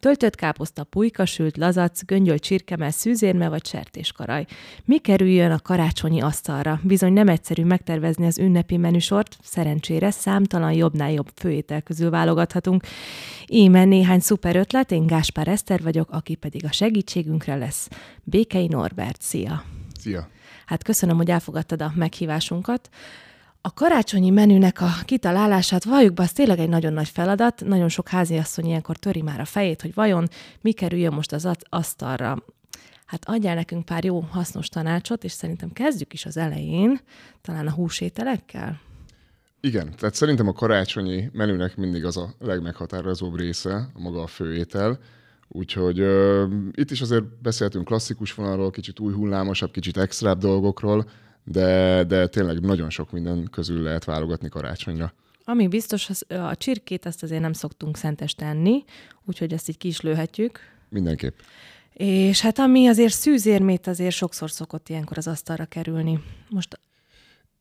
Töltött káposzta, pulykasült, lazac, göngyölt csirkemel, szűzérme vagy sertéskaraj. Mi kerüljön a karácsonyi asztalra? Bizony nem egyszerű megtervezni az ünnepi menüsort, szerencsére számtalan jobbnál jobb főétel közül válogathatunk. Íme néhány szuper ötlet, én Gáspár Eszter vagyok, aki pedig a segítségünkre lesz. Békei Norbert, szia! Szia! Hát köszönöm, hogy elfogadtad a meghívásunkat. A karácsonyi menünek a kitalálását, valljuk be, az tényleg egy nagyon nagy feladat. Nagyon sok háziasszony ilyenkor töri már a fejét, hogy vajon mi kerüljön most az asztalra. Hát adjál nekünk pár jó, hasznos tanácsot, és szerintem kezdjük is az elején, talán a húsételekkel. Igen, tehát szerintem a karácsonyi menünek mindig az a legmeghatározóbb része, a maga a főétel. Úgyhogy uh, itt is azért beszéltünk klasszikus vonalról, kicsit új hullámosabb, kicsit extrább dolgokról, de, de tényleg nagyon sok minden közül lehet válogatni karácsonyra. Ami biztos, az, a csirkét azt azért nem szoktunk szentes tenni, úgyhogy ezt így ki is lőhetjük. Mindenképp. És hát ami azért szűzérmét azért sokszor szokott ilyenkor az asztalra kerülni. Most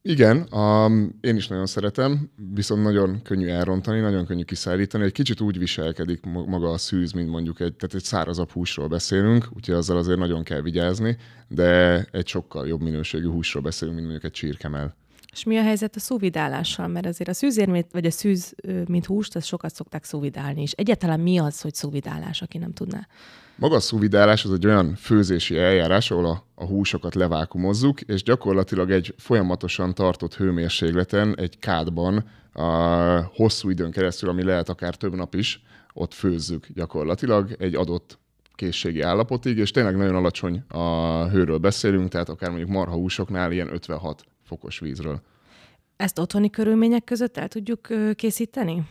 igen, um, én is nagyon szeretem, viszont nagyon könnyű elrontani, nagyon könnyű kiszállítani. Egy kicsit úgy viselkedik maga a szűz, mint mondjuk egy, tehát egy szárazabb húsról beszélünk, úgyhogy azzal azért nagyon kell vigyázni, de egy sokkal jobb minőségű húsról beszélünk, mint mondjuk egy csirkemel. És mi a helyzet a szóvidálással? Mert azért a szűzérmét, vagy a szűz, mint húst, azt sokat szokták szóvidálni is. Egyáltalán mi az, hogy szóvidálás, aki nem tudná? Maga a szuvidálás az egy olyan főzési eljárás, ahol a, a húsokat levákumozzuk, és gyakorlatilag egy folyamatosan tartott hőmérsékleten, egy kádban a hosszú időn keresztül, ami lehet akár több nap is, ott főzzük gyakorlatilag egy adott készségi állapotig, és tényleg nagyon alacsony a hőről beszélünk, tehát akár mondjuk marha húsoknál ilyen 56 fokos vízről. Ezt otthoni körülmények között el tudjuk készíteni?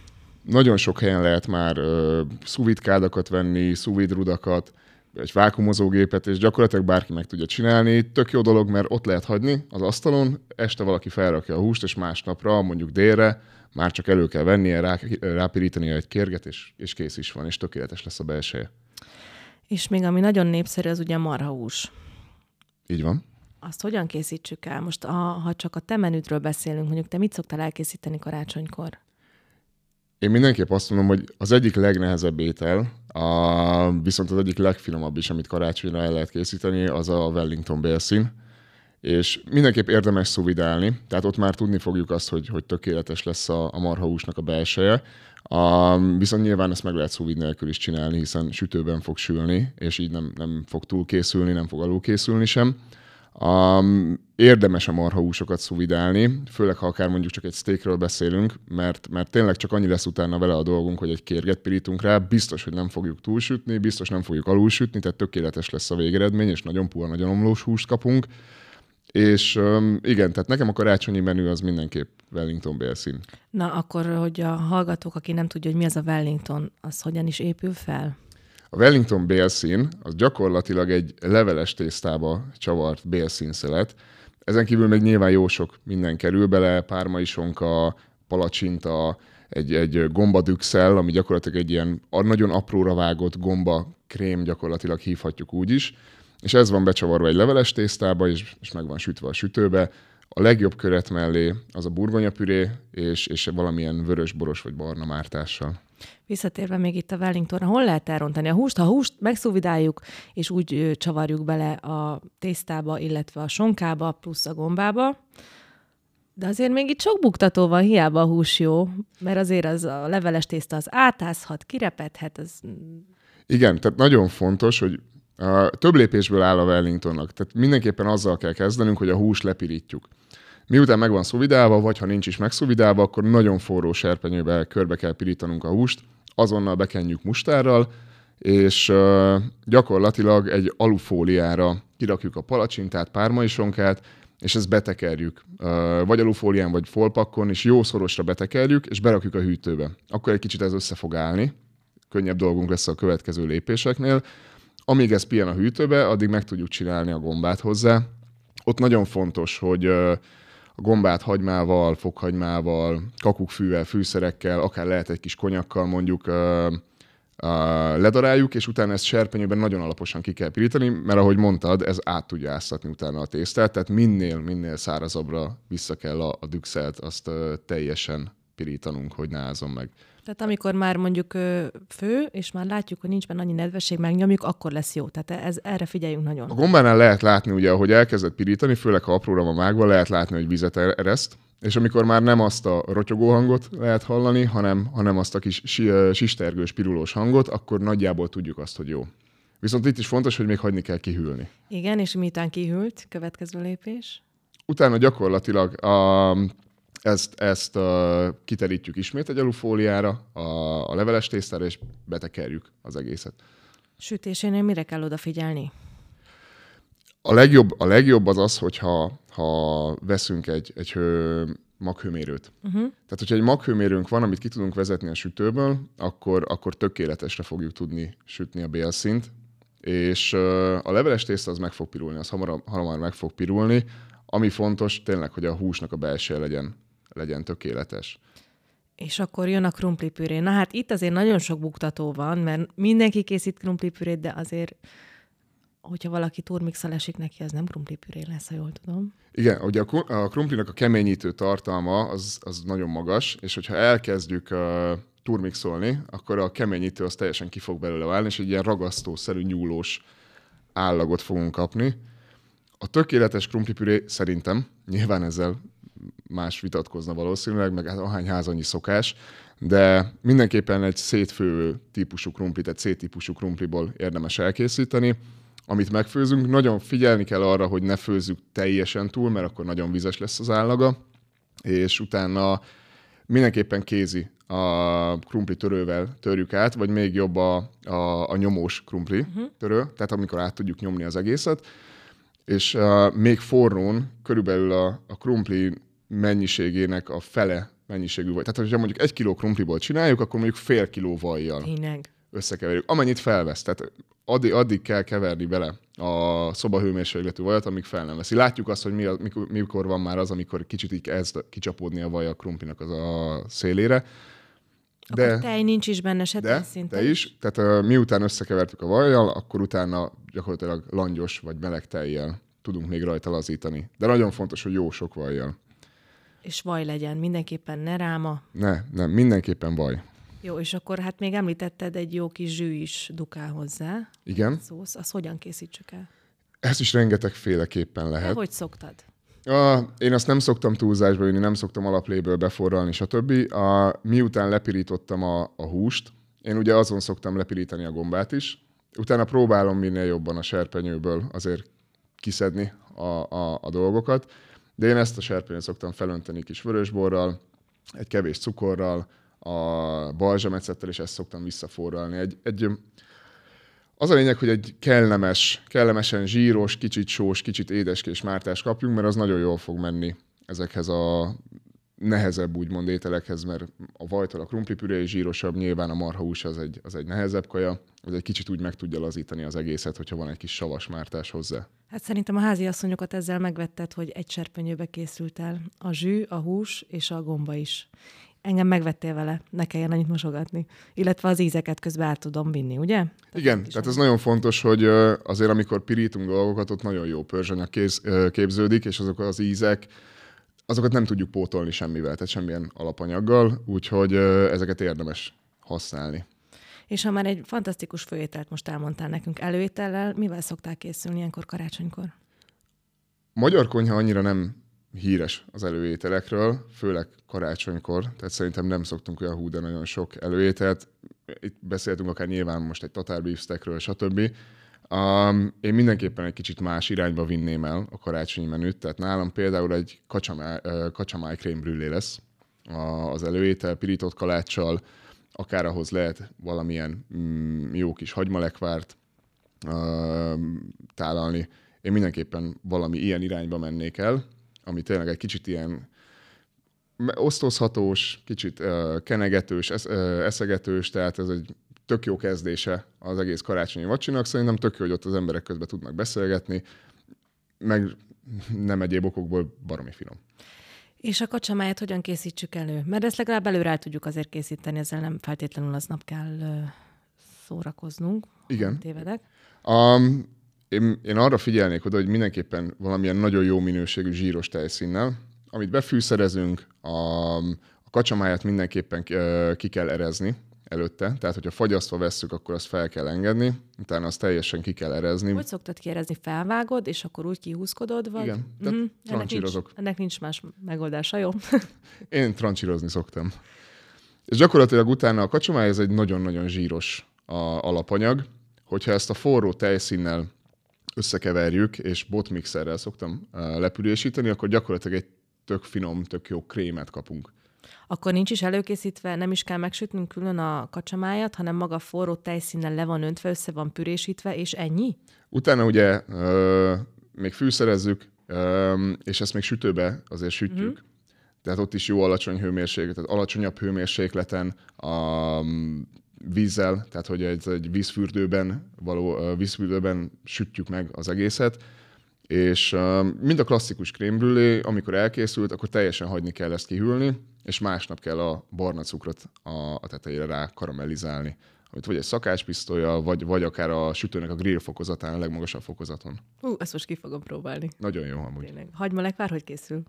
Nagyon sok helyen lehet már uh, szuvidkádakat venni, szuvidrudakat, egy vákumozógépet, és gyakorlatilag bárki meg tudja csinálni. Tök jó dolog, mert ott lehet hagyni az asztalon, este valaki felrakja a húst, és másnapra, mondjuk délre, már csak elő kell vennie, rá, rápirítani egy kérget, és, és kész is van, és tökéletes lesz a belseje. És még ami nagyon népszerű, az ugye marhahús. Így van. Azt hogyan készítsük el? Most, ha, ha csak a te menüdről beszélünk, mondjuk te mit szoktál elkészíteni karácsonykor? Én mindenképp azt mondom, hogy az egyik legnehezebb étel, a, viszont az egyik legfinomabb is, amit karácsonyra el lehet készíteni, az a Wellington bélszín. És mindenképp érdemes szuvidálni, tehát ott már tudni fogjuk azt, hogy, hogy tökéletes lesz a, a marhahúsnak a belseje. A, viszont nyilván ezt meg lehet szuvid nélkül is csinálni, hiszen sütőben fog sülni, és így nem, nem fog túl készülni, nem fog alul készülni sem. Um, érdemes a marhahúsokat szuvidálni, főleg ha akár mondjuk csak egy steakről beszélünk, mert, mert tényleg csak annyi lesz utána vele a dolgunk, hogy egy kérget pirítunk rá, biztos, hogy nem fogjuk túlsütni, biztos nem fogjuk alulsütni, tehát tökéletes lesz a végeredmény, és nagyon puha, nagyon omlós húst kapunk. És um, igen, tehát nekem a karácsonyi menü az mindenképp Wellington bélszín. Na akkor, hogy a hallgatók, aki nem tudja, hogy mi az a Wellington, az hogyan is épül fel? A Wellington bélszín az gyakorlatilag egy leveles tésztába csavart bélszínszelet. Ezen kívül még nyilván jó sok minden kerül bele, pármai sonka, palacsinta, egy, egy gombadükszel, ami gyakorlatilag egy ilyen nagyon apróra vágott gomba krém, gyakorlatilag hívhatjuk úgy is. És ez van becsavarva egy leveles tésztába, és, és meg van sütve a sütőbe. A legjobb köret mellé az a burgonyapüré, és, és valamilyen vörös, boros vagy barna mártással. Visszatérve még itt a Wellingtonra, hol lehet elrontani a húst? Ha húst megszúvidáljuk, és úgy ö, csavarjuk bele a tésztába, illetve a sonkába, plusz a gombába, de azért még itt sok buktató van, hiába a hús jó, mert azért az a leveles tészta az átázhat, kirepedhet. Az... Igen, tehát nagyon fontos, hogy a több lépésből áll a Wellingtonnak. Tehát mindenképpen azzal kell kezdenünk, hogy a hús lepirítjuk. Miután meg van szuvidálva, vagy ha nincs is megszuvidálva, akkor nagyon forró serpenyőbe körbe kell pirítanunk a húst, azonnal bekenjük mustárral, és gyakorlatilag egy alufóliára kirakjuk a palacsintát, pármaisonkát, és ezt betekerjük, vagy alufólián, vagy folpakkon, és jó szorosra betekerjük, és berakjuk a hűtőbe. Akkor egy kicsit ez össze fog állni, könnyebb dolgunk lesz a következő lépéseknél. Amíg ez pihen a hűtőbe, addig meg tudjuk csinálni a gombát hozzá. Ott nagyon fontos, hogy a gombát hagymával, fokhagymával, kakukkfűvel, fűszerekkel, akár lehet egy kis konyakkal mondjuk ledaráljuk, és utána ezt serpenyőben nagyon alaposan ki kell pirítani, mert ahogy mondtad, ez át tudja áztatni utána a tésztát, tehát minél, minél szárazabbra vissza kell a, a dükszelt, azt teljesen pirítanunk, hogy ne meg. Tehát amikor már mondjuk fő, és már látjuk, hogy nincs benne annyi nedvesség, megnyomjuk, akkor lesz jó. Tehát ez, erre figyeljünk nagyon. A gombánál lehet látni, ugye, ahogy elkezdett pirítani, főleg ha apróra van vágva, lehet látni, hogy vizet er-, ereszt, és amikor már nem azt a rotyogó hangot lehet hallani, hanem, hanem azt a kis sistergős, pirulós hangot, akkor nagyjából tudjuk azt, hogy jó. Viszont itt is fontos, hogy még hagyni kell kihűlni. Igen, és miután kihűlt, következő lépés? Utána gyakorlatilag a, ezt, ezt a, kiterítjük ismét egy alufóliára, a, a leveles tésztára, és betekerjük az egészet. Sütésénél mire kell odafigyelni? A legjobb, a legjobb az az, hogyha ha veszünk egy, egy hő, maghőmérőt. Uh-huh. Tehát, hogyha egy maghőmérőnk van, amit ki tudunk vezetni a sütőből, akkor, akkor tökéletesre fogjuk tudni sütni a bélszint, és a leveles tészta az meg fog pirulni, az hamar, hamar meg fog pirulni. Ami fontos, tényleg, hogy a húsnak a belső legyen, legyen tökéletes. És akkor jön a krumplipüré. Na hát itt azért nagyon sok buktató van, mert mindenki készít krumplipürét, de azért hogyha valaki turmixal esik neki, az nem krumplipüré lesz, ha jól tudom. Igen, ugye a, krumplinak a keményítő tartalma az, az nagyon magas, és hogyha elkezdjük uh, turmixolni, akkor a keményítő az teljesen ki fog belőle válni, és egy ilyen ragasztószerű, nyúlós állagot fogunk kapni. A tökéletes krumplipüré szerintem, nyilván ezzel más vitatkozna valószínűleg, meg hát ahány ház annyi szokás, de mindenképpen egy szétfővő típusú krumplit, egy C-típusú krumpliból érdemes elkészíteni. Amit megfőzünk, nagyon figyelni kell arra, hogy ne főzzük teljesen túl, mert akkor nagyon vizes lesz az állaga, és utána mindenképpen kézi a krumpli törővel törjük át, vagy még jobb a, a, a nyomós krumpli uh-huh. törő, tehát amikor át tudjuk nyomni az egészet, és uh, még forrón körülbelül a, a krumpli mennyiségének a fele mennyiségű vagy. Tehát, hogyha mondjuk egy kiló krumpliból csináljuk, akkor mondjuk fél kiló vajjal Tényleg. összekeverjük. Amennyit felvesz. Tehát addig, addig kell keverni bele a szobahőmérsékletű vajat, amíg fel nem veszi. Látjuk azt, hogy mi a, mikor, mikor van már az, amikor kicsit így kezd kicsapódni a vaj a krumplinak az a szélére. De, akkor tej nincs is benne se de, te is. Tehát uh, miután összekevertük a vajjal, akkor utána gyakorlatilag langyos vagy meleg tejjel tudunk még rajta lazítani. De nagyon fontos, hogy jó sok vajjal. És vaj legyen, mindenképpen ne ráma. Ne, nem, mindenképpen vaj. Jó, és akkor hát még említetted egy jó kis zsű is dukál hozzá. Igen. Szósz, azt hogyan készítsük el? Ezt is rengetegféleképpen lehet. De hogy szoktad? A, én azt nem szoktam túlzásba jönni, nem szoktam alapléből beforralni, stb. A, miután lepirítottam a, a húst, én ugye azon szoktam lepirítani a gombát is, utána próbálom minél jobban a serpenyőből azért kiszedni a, a, a dolgokat, de én ezt a serpenyőt szoktam felönteni kis vörösborral, egy kevés cukorral, a balzsamecettel, és ezt szoktam visszaforralni. Egy, egy, az a lényeg, hogy egy kellemes, kellemesen zsíros, kicsit sós, kicsit édeskés mártás kapjunk, mert az nagyon jól fog menni ezekhez a nehezebb úgymond ételekhez, mert a vajtól a krumplipüré zsírosabb, nyilván a marhahús az egy, az egy nehezebb kaja, hogy egy kicsit úgy meg tudja lazítani az egészet, hogyha van egy kis savas mártás hozzá. Hát szerintem a házi asszonyokat ezzel megvetted, hogy egy serpenyőbe készült el a zsű, a hús és a gomba is engem megvettél vele, ne kelljen annyit mosogatni. Illetve az ízeket közben át tudom vinni, ugye? Tehát Igen, tehát ez nagyon fontos, hogy azért amikor pirítunk dolgokat, ott nagyon jó pörzsanyag képződik, és azok az ízek, azokat nem tudjuk pótolni semmivel, tehát semmilyen alapanyaggal, úgyhogy ezeket érdemes használni. És ha már egy fantasztikus főételt most elmondtál nekünk előétellel, mivel szoktál készülni ilyenkor karácsonykor? Magyar konyha annyira nem híres az előételekről, főleg karácsonykor, tehát szerintem nem szoktunk olyan hú, de nagyon sok előételt. Itt beszéltünk akár nyilván most egy tatárbeefsteakről, stb. Um, én mindenképpen egy kicsit más irányba vinném el a karácsonyi menüt, tehát nálam például egy kacsamáj, kacsamáj krém lesz az előétel, pirított kaláccsal, akár ahhoz lehet valamilyen mm, jó kis hagymalekvárt uh, tálalni. Én mindenképpen valami ilyen irányba mennék el, ami tényleg egy kicsit ilyen osztozhatós, kicsit uh, kenegetős, esz, uh, eszegetős, tehát ez egy tök jó kezdése az egész karácsonyi vacsinak. Szerintem tök jó, hogy ott az emberek közben tudnak beszélgetni, meg nem egyéb okokból baromi finom. És a kacsamáját hogyan készítsük elő? Mert ezt legalább előre el tudjuk azért készíteni, ezzel nem feltétlenül aznap kell szórakoznunk. Igen. Tévedek. Um, én, én arra figyelnék oda, hogy mindenképpen valamilyen nagyon jó minőségű zsíros tejszínnel, amit befűszerezünk, a, a kacsamáját mindenképpen ki kell erezni előtte, tehát hogyha fagyasztva vesszük, akkor azt fel kell engedni, utána azt teljesen ki kell erezni. Hogy szoktad kierezni? Felvágod, és akkor úgy kihúzkodod? Vagy? Igen, tehát mm-hmm. ennek, nincs, ennek nincs más megoldása, jó? Én trancsírozni szoktam. És gyakorlatilag utána a kacsamáj ez egy nagyon-nagyon zsíros a, alapanyag, hogyha ezt a forró tejszínnel összekeverjük, és botmixerrel szoktam lepülésíteni, akkor gyakorlatilag egy tök finom, tök jó krémet kapunk. Akkor nincs is előkészítve, nem is kell megsütnünk külön a kacsamájat, hanem maga forró tejszínnel le van öntve, össze van pürésítve, és ennyi? Utána ugye ö, még fűszerezzük, ö, és ezt még sütőbe azért sütjük. Mm-hmm. Tehát ott is jó alacsony hőmérséklet, tehát alacsonyabb hőmérsékleten a vízzel, tehát hogy egy, egy vízfürdőben való, vízfürdőben sütjük meg az egészet, és mind a klasszikus krémbrülé, amikor elkészült, akkor teljesen hagyni kell ezt kihűlni, és másnap kell a barna cukrot a, a tetejére rá karamellizálni amit vagy egy szakáspisztolya, vagy, vagy akár a sütőnek a grill fokozatán, a legmagasabb fokozaton. Ú, ezt most ki fogom próbálni. Nagyon jó amúgy. Tényleg. Hagymalekvár hogy készül?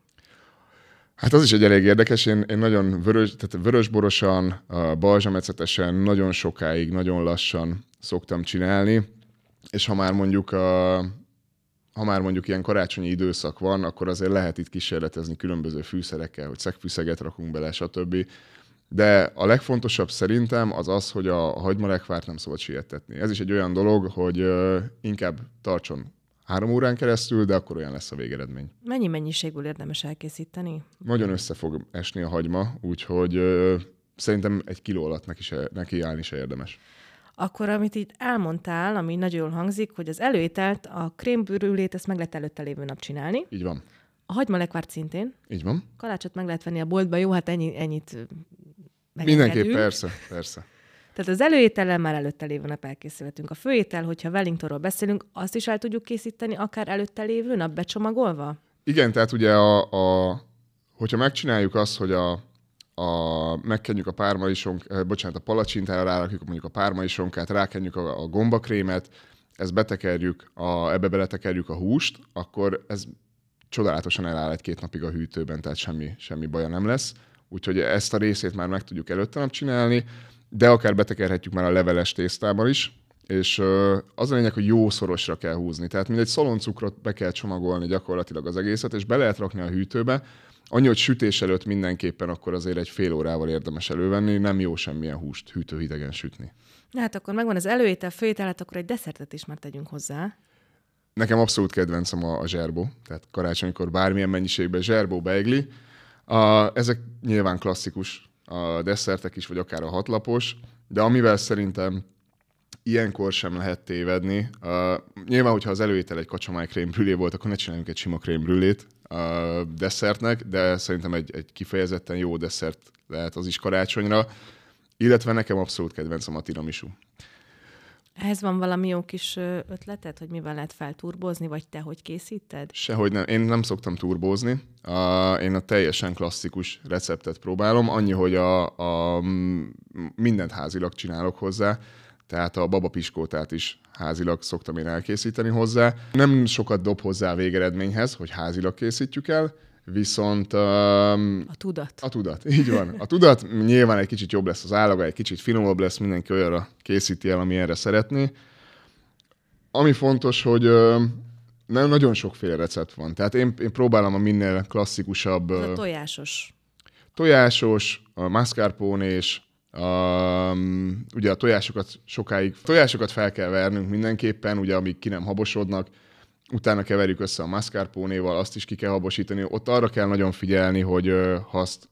Hát az is egy elég érdekes, én, én nagyon vörös, tehát vörösborosan, balzsamecetesen, nagyon sokáig, nagyon lassan szoktam csinálni, és ha már mondjuk a, ha már mondjuk ilyen karácsonyi időszak van, akkor azért lehet itt kísérletezni különböző fűszerekkel, hogy szegfűszeget rakunk bele, stb. De a legfontosabb szerintem az az, hogy a hagymalekvárt nem szabad sietetni. Ez is egy olyan dolog, hogy inkább tartson három órán keresztül, de akkor olyan lesz a végeredmény. Mennyi mennyiségből érdemes elkészíteni? Nagyon össze fog esni a hagyma, úgyhogy szerintem egy kiló alatt neki, se, neki állni se érdemes. Akkor, amit itt elmondtál, ami nagyon jól hangzik, hogy az előételt, a krémbürülét, ezt meg lehet előtte lévő nap csinálni. Így van. A hagymalekvárt szintén. Így van. Kalácsot meg lehet venni a boltba, jó, hát ennyi, ennyit Mindenképp, persze, persze. Tehát az előétellel már előtte lévő nap elkészülhetünk. A főétel, hogyha Wellingtonról beszélünk, azt is el tudjuk készíteni akár előtte lévő nap becsomagolva? Igen, tehát ugye a, a hogyha megcsináljuk azt, hogy a, a, megkenjük a pármaisonk, eh, bocsánat, a palacsintára rárakjuk mondjuk a pármaisonkát, rákenjük a, a gombakrémet, ezt betekerjük, a, ebbe beletekerjük a húst, akkor ez csodálatosan eláll egy-két napig a hűtőben, tehát semmi, semmi baja nem lesz. Úgyhogy ezt a részét már meg tudjuk előtte nap csinálni de akár betekerhetjük már a leveles tésztában is, és az a lényeg, hogy jó szorosra kell húzni. Tehát mindegy szaloncukrot be kell csomagolni gyakorlatilag az egészet, és be lehet rakni a hűtőbe. Annyi, hogy sütés előtt mindenképpen akkor azért egy fél órával érdemes elővenni, nem jó semmilyen húst hűtőhidegen sütni. Hát akkor megvan az előétel, főétel, hát akkor egy desszertet is már tegyünk hozzá. Nekem abszolút kedvencem a, a zserbó, tehát karácsonykor bármilyen mennyiségben zserbó, beigli. A, ezek nyilván klasszikus a desszertek is, vagy akár a hatlapos, de amivel szerintem ilyenkor sem lehet tévedni. Uh, nyilván, hogyha az előétel egy kacsamáj krémbrülé volt, akkor ne csináljunk egy sima krémbrülét a desszertnek, de szerintem egy, egy kifejezetten jó desszert lehet az is karácsonyra. Illetve nekem abszolút kedvencem a tiramisu. Ehhez van valami jó kis ötleted, hogy mivel lehet felturbozni, vagy te hogy készíted? Sehogy nem. Én nem szoktam turbózni. A, én a teljesen klasszikus receptet próbálom, annyi, hogy a, a, mindent házilag csinálok hozzá, tehát a babapiskótát is házilag szoktam én elkészíteni hozzá. Nem sokat dob hozzá a végeredményhez, hogy házilag készítjük el, Viszont... Um, a tudat. A tudat, így van. A tudat nyilván egy kicsit jobb lesz az állaga, egy kicsit finomabb lesz, mindenki olyanra készíti el, ami erre szeretné. Ami fontos, hogy uh, nem nagyon sokféle recept van. Tehát én, én próbálom a minél klasszikusabb... a tojásos. Tojásos, a mascarpone-és, Um, ugye a tojásokat sokáig, tojásokat fel kell vernünk mindenképpen, ugye amíg ki nem habosodnak, utána keverjük össze a mascarpone-val, azt is ki kell habosítani. Ott arra kell nagyon figyelni, hogy ha azt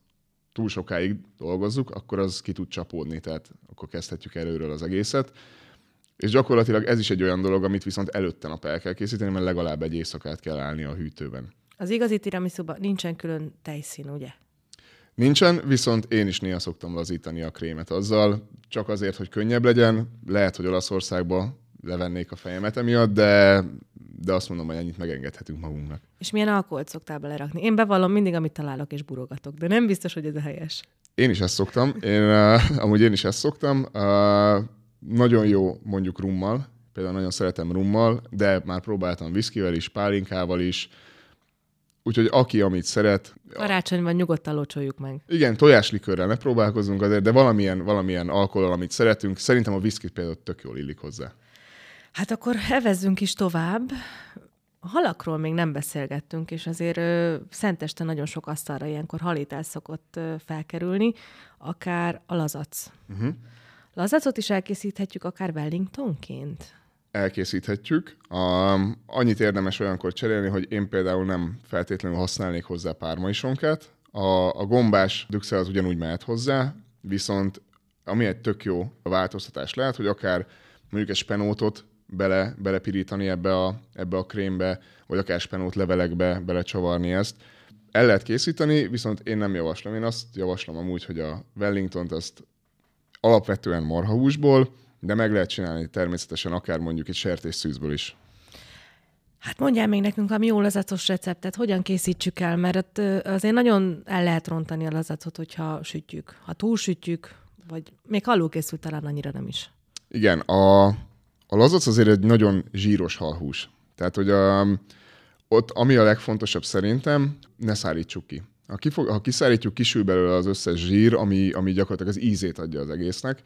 túl sokáig dolgozzuk, akkor az ki tud csapódni, tehát akkor kezdhetjük előről az egészet. És gyakorlatilag ez is egy olyan dolog, amit viszont előtte nap el kell készíteni, mert legalább egy éjszakát kell állni a hűtőben. Az igazi tiramisuban nincsen külön tejszín, ugye? Nincsen, viszont én is néha szoktam lazítani a krémet azzal, csak azért, hogy könnyebb legyen. Lehet, hogy Olaszországban levennék a fejemet emiatt, de de azt mondom, hogy ennyit megengedhetünk magunknak. És milyen alkoholt szoktál belerakni? Én bevallom mindig, amit találok, és burogatok, de nem biztos, hogy ez a helyes. Én is ezt szoktam. Én, uh, amúgy én is ezt szoktam. Uh, nagyon jó mondjuk rummal, például nagyon szeretem rummal, de már próbáltam viszkivel is, pálinkával is. Úgyhogy aki, amit szeret. Karácsonyban nyugodtan locsoljuk meg. Igen, tojáslikörrel ne próbálkozunk azért, de valamilyen, valamilyen alkohol, amit szeretünk. Szerintem a whisky például tök jól illik hozzá. Hát akkor evezzünk is tovább. A halakról még nem beszélgettünk, és azért ö, Szenteste nagyon sok asztalra ilyenkor halítás szokott ö, felkerülni, akár a lazac. Uh-huh. Lazacot is elkészíthetjük akár Wellingtonként? Elkészíthetjük. A, annyit érdemes olyankor cserélni, hogy én például nem feltétlenül használnék hozzá pármaisonkát. A, a gombás dükszel az ugyanúgy mehet hozzá, viszont ami egy tök jó változtatás lehet, hogy akár mondjuk egy spenótot bele, belepirítani ebbe a, ebbe a krémbe, vagy akár spenót levelekbe belecsavarni ezt. El lehet készíteni, viszont én nem javaslom. Én azt javaslom amúgy, hogy a Wellington-t azt alapvetően marhahúsból, de meg lehet csinálni természetesen akár mondjuk egy sertésszűzből is. Hát mondjál még nekünk a jó lazacos receptet, hogyan készítsük el, mert azért nagyon el lehet rontani a lazacot, hogyha sütjük. Ha túlsütjük, vagy még készült talán annyira nem is. Igen, a, a lazac azért egy nagyon zsíros halhús. Tehát, hogy a, ott ami a legfontosabb szerintem, ne szárítsuk ki. Ha, kifog, ha kiszárítjuk, kisül belőle az összes zsír, ami, ami gyakorlatilag az ízét adja az egésznek.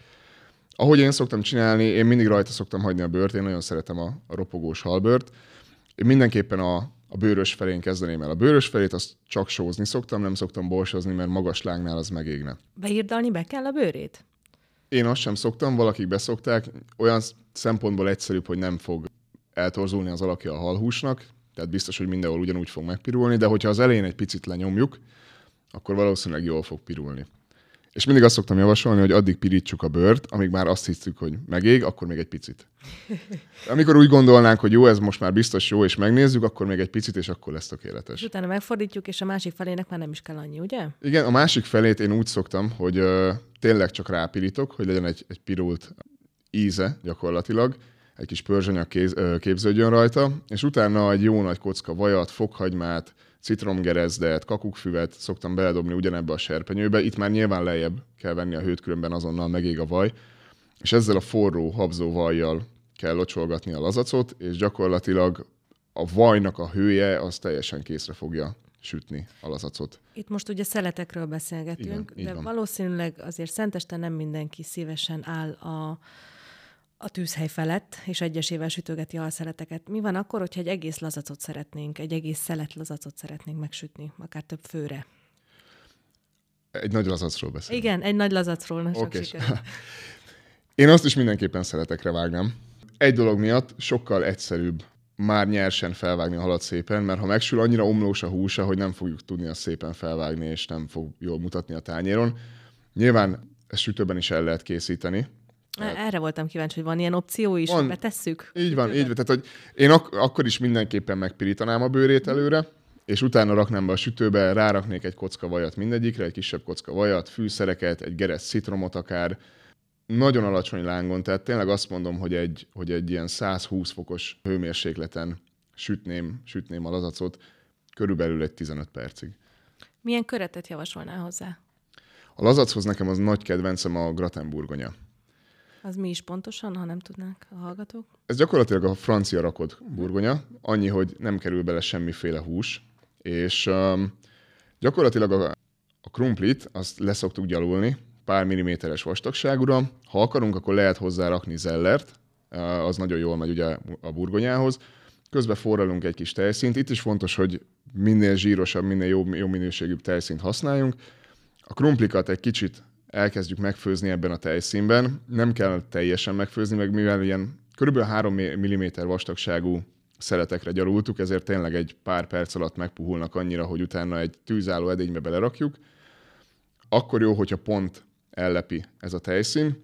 Ahogy én szoktam csinálni, én mindig rajta szoktam hagyni a bőrt, én nagyon szeretem a, a ropogós halbőrt. Én mindenképpen a, a bőrös felén kezdeném el. A bőrös felét azt csak sózni szoktam, nem szoktam borsozni, mert magas lágnál az megégne. Beírdalni be kell a bőrét? Én azt sem szoktam, valakik beszokták. Olyan szempontból egyszerűbb, hogy nem fog eltorzulni az alakja a halhúsnak, tehát biztos, hogy mindenhol ugyanúgy fog megpirulni, de hogyha az elején egy picit lenyomjuk, akkor valószínűleg jól fog pirulni. És mindig azt szoktam javasolni, hogy addig pirítsuk a bőrt, amíg már azt hiszük, hogy megég, akkor még egy picit. Amikor úgy gondolnánk, hogy jó, ez most már biztos jó, és megnézzük, akkor még egy picit, és akkor lesz tökéletes. És utána megfordítjuk, és a másik felének már nem is kell annyi, ugye? Igen, a másik felét én úgy szoktam, hogy ö, tényleg csak rápirítok, hogy legyen egy, egy pirult íze gyakorlatilag, egy kis pörzsanyag képződjön rajta, és utána egy jó nagy kocka vajat, fokhagymát, citromgerezdet, kakukfüvet szoktam beledobni ugyanebbe a serpenyőbe. Itt már nyilván lejjebb kell venni a hőt, különben azonnal megég a vaj. És ezzel a forró, habzó vajjal kell locsolgatni a lazacot, és gyakorlatilag a vajnak a hője az teljesen készre fogja sütni a lazacot. Itt most ugye szeletekről beszélgetünk, Igen, de valószínűleg azért Szenteste nem mindenki szívesen áll a a tűzhely felett, és egyesével sütögeti a halszeleteket. Mi van akkor, hogyha egy egész lazacot szeretnénk, egy egész szelet lazacot szeretnénk megsütni, akár több főre? Egy nagy lazacról beszélünk. Igen, egy nagy lazacról, okay. Én azt is mindenképpen szeletekre vágnám. Egy dolog miatt sokkal egyszerűbb már nyersen felvágni a halat szépen, mert ha megsül, annyira omlós a húsa, hogy nem fogjuk tudni azt szépen felvágni, és nem fog jól mutatni a tányéron. Nyilván ezt sütőben is el lehet készíteni, erre voltam kíváncsi, hogy van ilyen opció is, van, betesszük? Így van, így van. Tehát, hogy én ak- akkor is mindenképpen megpirítanám a bőrét előre, és utána raknám be a sütőbe, ráraknék egy kocka vajat mindegyikre, egy kisebb kocka vajat, fűszereket, egy geres citromot akár, nagyon alacsony lángon, tehát tényleg azt mondom, hogy egy, hogy egy ilyen 120 fokos hőmérsékleten sütném, sütném a lazacot körülbelül egy 15 percig. Milyen köretet javasolnál hozzá? A lazachoz nekem az nagy kedvencem a gratenburgonya. Az mi is pontosan, ha nem tudnák a hallgatók? Ez gyakorlatilag a francia rakott burgonya, annyi, hogy nem kerül bele semmiféle hús, és um, gyakorlatilag a, a krumplit azt leszoktuk gyalulni, pár milliméteres vastagságúra. Ha akarunk, akkor lehet hozzá rakni zellert, az nagyon jól megy ugye a burgonyához. Közben forralunk egy kis tejszínt. Itt is fontos, hogy minél zsírosabb, minél jobb, jó minőségűbb tejszínt használjunk. A krumplikat egy kicsit elkezdjük megfőzni ebben a tejszínben. Nem kell teljesen megfőzni, meg mivel ilyen kb. 3 mm vastagságú szeletekre gyarultuk, ezért tényleg egy pár perc alatt megpuhulnak annyira, hogy utána egy tűzálló edénybe belerakjuk. Akkor jó, hogyha pont ellepi ez a tejszín,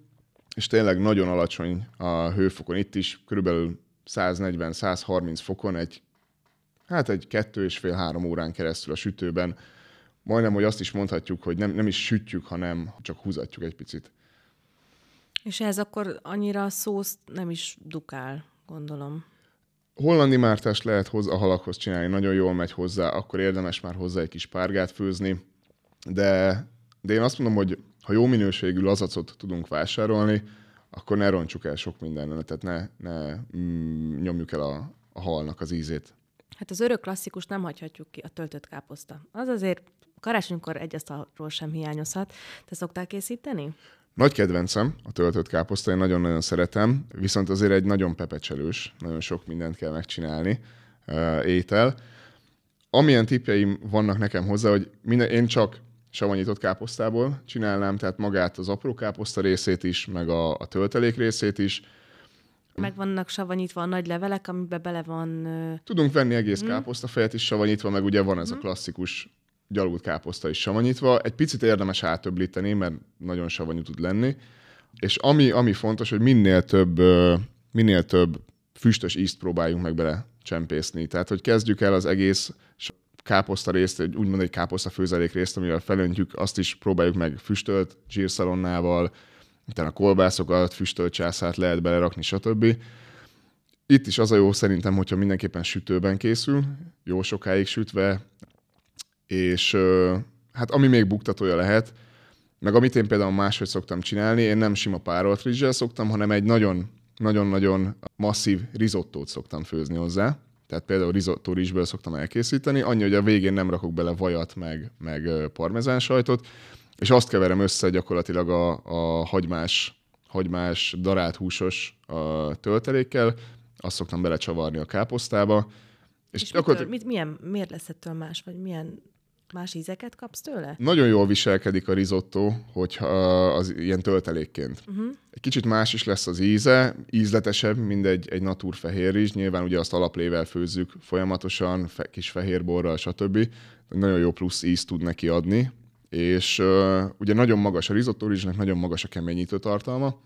és tényleg nagyon alacsony a hőfokon. Itt is körülbelül 140-130 fokon egy, hát egy kettő és fél három órán keresztül a sütőben majdnem, hogy azt is mondhatjuk, hogy nem, nem is sütjük, hanem csak húzatjuk egy picit. És ez akkor annyira a szószt nem is dukál, gondolom. Hollandi mártást lehet hozzá, a halakhoz csinálni, nagyon jól megy hozzá, akkor érdemes már hozzá egy kis párgát főzni, de, de én azt mondom, hogy ha jó minőségű lazacot tudunk vásárolni, akkor ne roncsuk el sok mindenen, tehát ne, ne mm, nyomjuk el a, a halnak az ízét. Hát az örök klasszikus nem hagyhatjuk ki, a töltött káposzta. Az azért karácsonykor egy asztalról sem hiányozhat. Te szoktál készíteni? Nagy kedvencem a töltött káposzta, én nagyon-nagyon szeretem, viszont azért egy nagyon pepecselős, nagyon sok mindent kell megcsinálni uh, étel. Amilyen tippjeim vannak nekem hozzá, hogy minden, én csak savanyított káposztából csinálnám, tehát magát az apró káposzta részét is, meg a, a töltelék részét is. Meg vannak savanyítva a nagy levelek, amiben bele van... Tudunk venni egész hmm. káposztafejet is savanyítva, meg ugye van ez hmm. a klasszikus gyalult káposzta is savanyítva. Egy picit érdemes átöblíteni, mert nagyon savanyú tud lenni. És ami, ami fontos, hogy minél több, minél több füstös ízt próbáljunk meg bele csempészni. Tehát, hogy kezdjük el az egész káposzta részt, egy, úgymond egy káposzta főzelék részt, amivel felöntjük, azt is próbáljuk meg füstölt zsírszalonnával, utána kolbászokat, füstölt császát lehet belerakni, stb. Itt is az a jó szerintem, hogyha mindenképpen sütőben készül, jó sokáig sütve, és hát ami még buktatója lehet, meg amit én például máshogy szoktam csinálni, én nem sima párolt rizssel szoktam, hanem egy nagyon nagyon-nagyon masszív risottót szoktam főzni hozzá. Tehát például risotto rizsből szoktam elkészíteni, annyi, hogy a végén nem rakok bele vajat, meg, meg parmezán sajtot, és azt keverem össze gyakorlatilag a, a hagymás, hagymás darált húsos a töltelékkel, azt szoktam belecsavarni a káposztába. És, és mitől, mit, milyen, miért lesz ettől más, vagy milyen Más ízeket kapsz tőle? Nagyon jól viselkedik a risotto, hogyha az ilyen töltelékként. Uh-huh. Egy kicsit más is lesz az íze, ízletesebb, mint egy, egy natúr fehér rizs. Nyilván ugye azt alaplével főzzük folyamatosan, fe, kis fehérborral, stb. Nagyon jó plusz ízt tud neki adni. És uh, ugye nagyon magas a risotto rizsnek, nagyon magas a keményítő tartalma.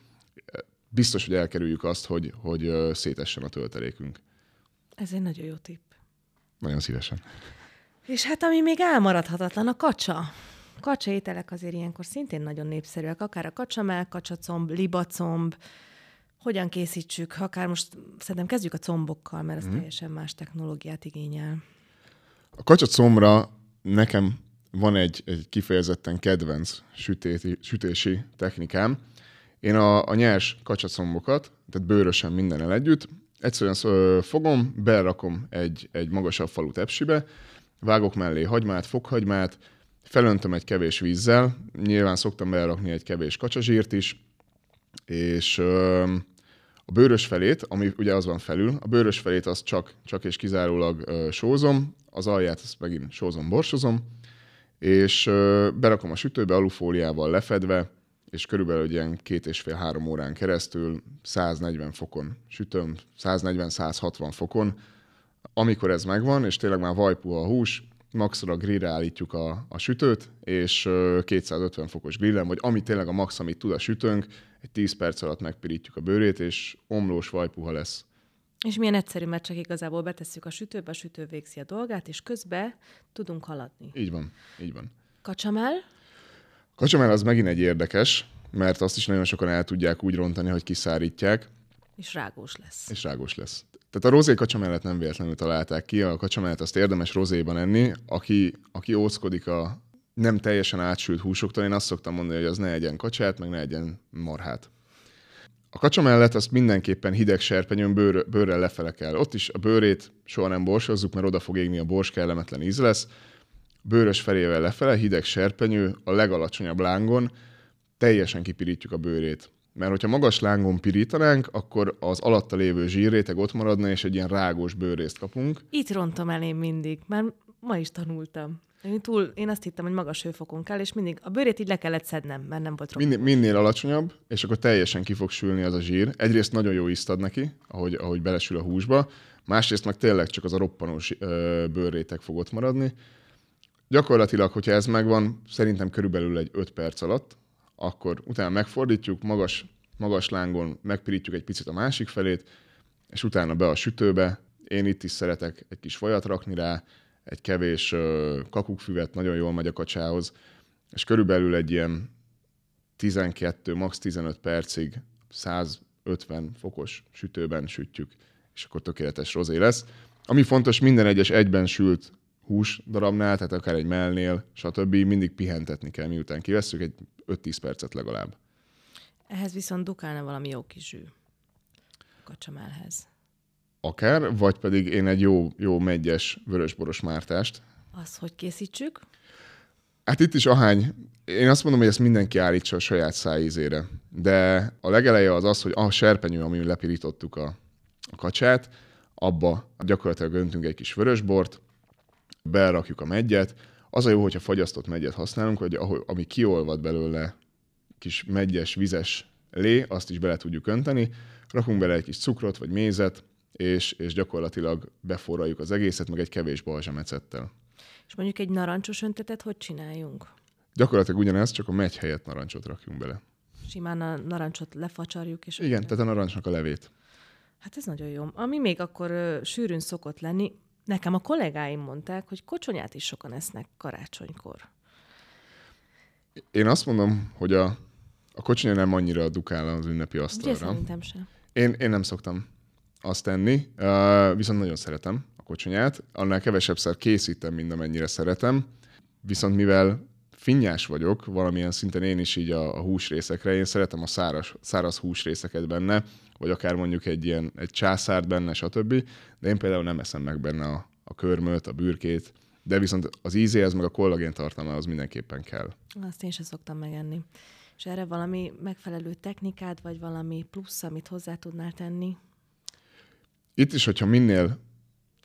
Biztos, hogy elkerüljük azt, hogy, hogy uh, szétessen a töltelékünk. Ez egy nagyon jó tipp. Nagyon szívesen. És hát ami még elmaradhatatlan, a kacsa. Kacsa ételek azért ilyenkor szintén nagyon népszerűek, akár a kacsamel, kacsacomb, libacomb, hogyan készítsük, akár most szerintem kezdjük a combokkal, mert ez mm. teljesen más technológiát igényel. A kacsacombra nekem van egy, egy kifejezetten kedvenc sütéti, sütési technikám. Én a, a nyers kacsacombokat, tehát bőrösen mindennel együtt, egyszerűen fogom, berakom egy, egy magasabb falu tepsibe, vágok mellé hagymát, fokhagymát, felöntöm egy kevés vízzel, nyilván szoktam belerakni egy kevés kacsazsírt is, és ö, a bőrös felét, ami ugye az van felül, a bőrös felét azt csak, csak és kizárólag ö, sózom, az alját azt megint sózom, borsozom, és ö, berakom a sütőbe alufóliával lefedve, és körülbelül ilyen két és fél három órán keresztül 140 fokon sütöm, 140-160 fokon, amikor ez megvan, és tényleg már vajpuha a hús, maxra grillre állítjuk a, a sütőt, és 250 fokos grillen, vagy ami tényleg a max, amit tud a sütőnk, egy 10 perc alatt megpirítjuk a bőrét, és omlós vajpuha lesz. És milyen egyszerű, mert csak igazából betesszük a sütőbe, a sütő végzi a dolgát, és közben tudunk haladni. Így van, így van. Kacsamel? Kacsamel az megint egy érdekes, mert azt is nagyon sokan el tudják úgy rontani, hogy kiszárítják. És rágós lesz. És rágós lesz. Tehát a rozé kacsa mellett nem véletlenül találták ki, a kacsa mellett azt érdemes rozéban enni. Aki, aki óckodik a nem teljesen átsült húsoktól, én azt szoktam mondani, hogy az ne egyen kacsát, meg ne egyen marhát. A kacsa mellett azt mindenképpen hideg serpenyőn bőr, bőrrel lefele kell. Ott is a bőrét soha nem borsozzuk, mert oda fog égni a bors, kellemetlen íz lesz. Bőrös felével lefele, hideg serpenyő, a legalacsonyabb lángon, teljesen kipirítjuk a bőrét. Mert hogyha magas lángon pirítanánk, akkor az alatta lévő zsírréteg ott maradna, és egy ilyen rágós bőrészt kapunk. Itt rontom el én mindig, mert ma is tanultam. Én, túl, én azt hittem, hogy magas hőfokon kell, és mindig a bőrét így le kellett szednem, mert nem volt minél, minél alacsonyabb, és akkor teljesen ki fog sülni az a zsír. Egyrészt nagyon jó ízt ad neki, ahogy, ahogy belesül a húsba, másrészt meg tényleg csak az a roppanós bőrréteg fog ott maradni. Gyakorlatilag, hogyha ez megvan, szerintem körülbelül egy 5 perc alatt, akkor utána megfordítjuk, magas, magas lángon megpirítjuk egy picit a másik felét, és utána be a sütőbe. Én itt is szeretek egy kis folyat rakni rá, egy kevés kakukfüvet, nagyon jól megy a kacsához, és körülbelül egy ilyen 12, max 15 percig 150 fokos sütőben sütjük, és akkor tökéletes rozé lesz. Ami fontos, minden egyes egyben sült hús darabnál, tehát akár egy mellnél, stb. mindig pihentetni kell, miután kivesszük, egy 5-10 percet legalább. Ehhez viszont dukálna valami jó kis zsű. Kacsamelhez. akár, vagy pedig én egy jó, jó megyes vörösboros mártást. Az, hogy készítsük? Hát itt is ahány, én azt mondom, hogy ezt mindenki állítsa a saját szájízére. De a legeleje az az, hogy a serpenyő, amin lepirítottuk a, a kacsát, abba gyakorlatilag öntünk egy kis vörösbort, berakjuk a megyet. Az a jó, hogyha fagyasztott megyet használunk, hogy ahol, ami kiolvad belőle kis megyes, vizes lé, azt is bele tudjuk önteni, rakunk bele egy kis cukrot vagy mézet, és, és gyakorlatilag beforraljuk az egészet, meg egy kevés balzsamecettel. És mondjuk egy narancsos öntetet hogy csináljunk? Gyakorlatilag ugyanez, csak a megy helyett narancsot rakjunk bele. Simán a narancsot lefacsarjuk. És Igen, tehát a narancsnak a levét. Hát ez nagyon jó. Ami még akkor ö, sűrűn szokott lenni, nekem a kollégáim mondták, hogy kocsonyát is sokan esznek karácsonykor. Én azt mondom, hogy a, a kocsinya nem annyira dukál az ünnepi Ugye asztalra. szerintem sem. Én, én nem szoktam azt tenni, uh, viszont nagyon szeretem a kocsonyát. Annál kevesebbszer készítem, mint amennyire szeretem. Viszont mivel finnyás vagyok, valamilyen szinten én is így a, a húsrészekre, én szeretem a száraz, száraz húsrészeket benne, vagy akár mondjuk egy ilyen egy császárt benne, stb. De én például nem eszem meg benne a, a körmöt, a bürkét, de viszont az ízéhez, meg a kollagén tartalmához mindenképpen kell. Azt én sem szoktam megenni. És erre valami megfelelő technikád, vagy valami plusz, amit hozzá tudnál tenni? Itt is, hogyha minél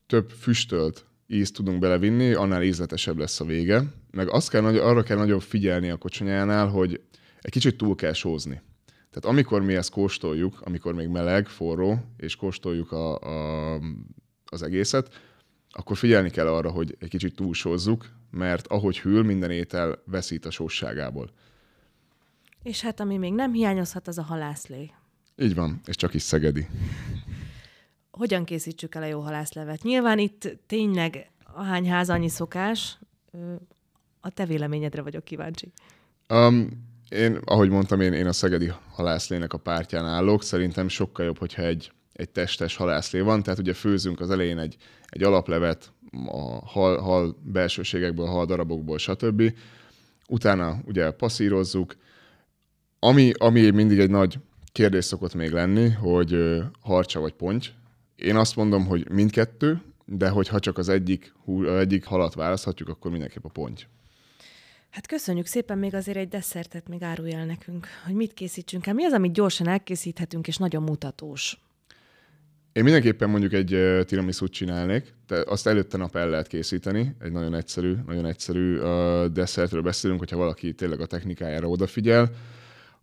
több füstölt ízt tudunk belevinni, annál ízletesebb lesz a vége. Meg azt kell, arra kell nagyon figyelni a kocsonyánál, hogy egy kicsit túl kell sózni. Tehát amikor mi ezt kóstoljuk, amikor még meleg, forró, és kóstoljuk a, a, az egészet, akkor figyelni kell arra, hogy egy kicsit túlsózzuk, mert ahogy hűl, minden étel veszít a sósságából. És hát ami még nem hiányozhat, az a halászlé. Így van, és csak is szegedi. Hogyan készítsük el a jó halászlevet? Nyilván itt tényleg ahány ház, annyi szokás. A te véleményedre vagyok kíváncsi. Um, én, ahogy mondtam, én, én a szegedi halászlének a pártján állok. Szerintem sokkal jobb, hogyha egy, egy testes halászlé van. Tehát ugye főzünk az elején egy, egy alaplevet a hal, hal belsőségekből, hal darabokból, stb. Utána ugye passzírozzuk. Ami, ami mindig egy nagy kérdés szokott még lenni, hogy ö, harcsa vagy ponty. Én azt mondom, hogy mindkettő, de hogyha csak az egyik, egyik halat választhatjuk, akkor mindenképp a ponty. Hát köszönjük szépen, még azért egy desszertet még árulj el nekünk, hogy mit készítsünk el. Mi az, amit gyorsan elkészíthetünk, és nagyon mutatós? Én mindenképpen mondjuk egy tiramisút csinálnék, de azt előtte nap el lehet készíteni, egy nagyon egyszerű, nagyon egyszerű desszertről beszélünk, hogyha valaki tényleg a technikájára odafigyel.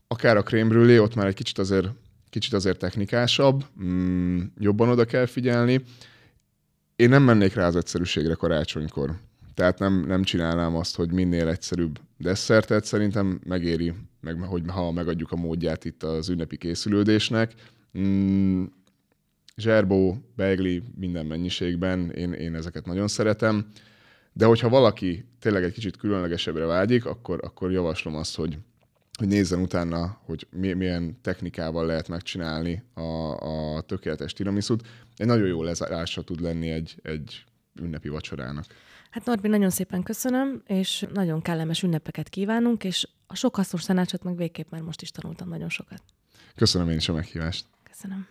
Akár a krém ott már egy kicsit azért, kicsit azért technikásabb, mm, jobban oda kell figyelni. Én nem mennék rá az egyszerűségre karácsonykor. Tehát nem, nem csinálnám azt, hogy minél egyszerűbb desszertet. Szerintem megéri, meg, hogy ha megadjuk a módját itt az ünnepi készülődésnek. Mm, zserbó, beigli, minden mennyiségben, én, én ezeket nagyon szeretem. De hogyha valaki tényleg egy kicsit különlegesebbre vágyik, akkor, akkor javaslom azt, hogy, hogy nézzen utána, hogy mi, milyen technikával lehet megcsinálni a, a tökéletes tiramisút. Egy nagyon jó lezárása tud lenni egy, egy ünnepi vacsorának. Hát Norbi, nagyon szépen köszönöm, és nagyon kellemes ünnepeket kívánunk, és a sok hasznos tanácsot meg végképp már most is tanultam nagyon sokat. Köszönöm én is a meghívást. Köszönöm.